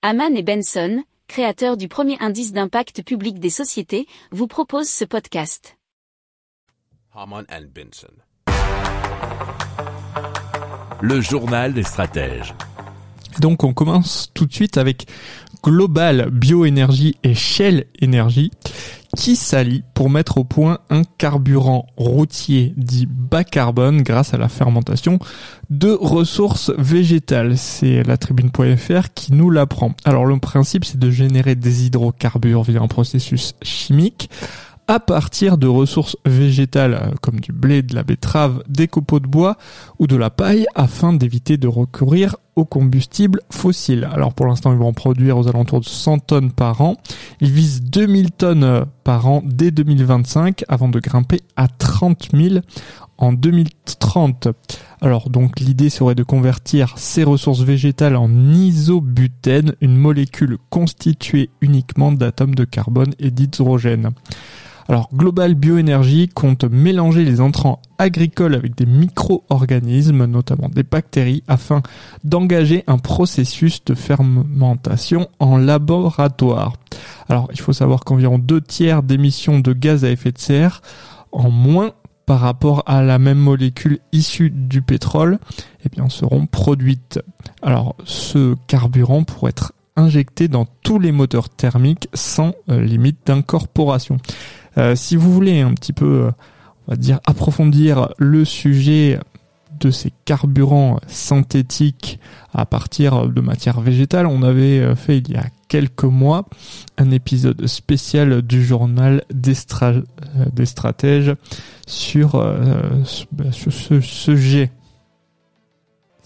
Haman et Benson, créateurs du premier indice d'impact public des sociétés, vous proposent ce podcast. Haman and Benson. Le journal des stratèges. Donc on commence tout de suite avec Global Bioénergie et Shell Energy qui s'allient pour mettre au point un carburant routier dit bas carbone grâce à la fermentation de ressources végétales. C'est la tribune.fr qui nous l'apprend. Alors le principe c'est de générer des hydrocarbures via un processus chimique à partir de ressources végétales euh, comme du blé, de la betterave, des copeaux de bois ou de la paille afin d'éviter de recourir aux combustibles fossiles. Alors pour l'instant, ils vont en produire aux alentours de 100 tonnes par an. Ils visent 2000 tonnes euh, par an dès 2025 avant de grimper à 30 000 en 2030. Alors donc l'idée serait de convertir ces ressources végétales en isobutène, une molécule constituée uniquement d'atomes de carbone et d'hydrogène. Alors Global Bioénergie compte mélanger les entrants agricoles avec des micro-organismes, notamment des bactéries, afin d'engager un processus de fermentation en laboratoire. Alors il faut savoir qu'environ deux tiers d'émissions de gaz à effet de serre en moins par rapport à la même molécule issue du pétrole, eh bien, seront produites. Alors, ce carburant pourrait être injecté dans tous les moteurs thermiques sans euh, limite d'incorporation. Euh, si vous voulez un petit peu, euh, on va dire, approfondir le sujet de ces carburants synthétiques à partir de matières végétales, on avait euh, fait il y a quelques mois un épisode spécial du journal des, stratèges bah, sur ce sujet.